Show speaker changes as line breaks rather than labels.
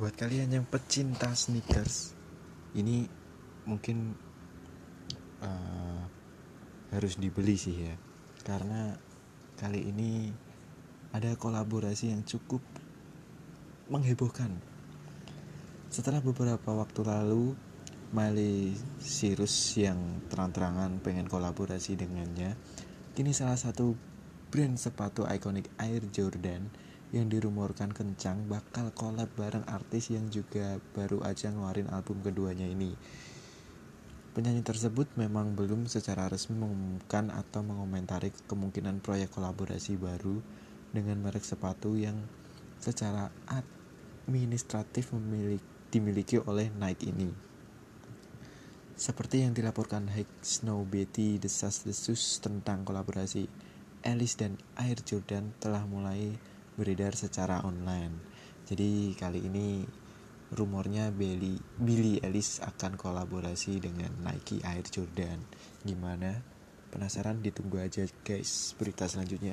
buat kalian yang pecinta sneakers ini mungkin uh, harus dibeli sih ya. Karena kali ini ada kolaborasi yang cukup menghebohkan. Setelah beberapa waktu lalu Miley Cyrus yang terang-terangan pengen kolaborasi dengannya kini salah satu brand sepatu ikonik Air Jordan yang dirumorkan kencang bakal collab bareng artis yang juga baru aja ngeluarin album keduanya ini. Penyanyi tersebut memang belum secara resmi mengumumkan atau mengomentari kemungkinan proyek kolaborasi baru dengan merek sepatu yang secara administratif memiliki, dimiliki oleh Nike ini. Seperti yang dilaporkan High Snow Betty desas-desus tentang kolaborasi Alice dan Air Jordan telah mulai beredar secara online. Jadi kali ini rumornya Billy, Billy Ellis akan kolaborasi dengan Nike Air Jordan. Gimana? Penasaran? Ditunggu aja guys berita selanjutnya.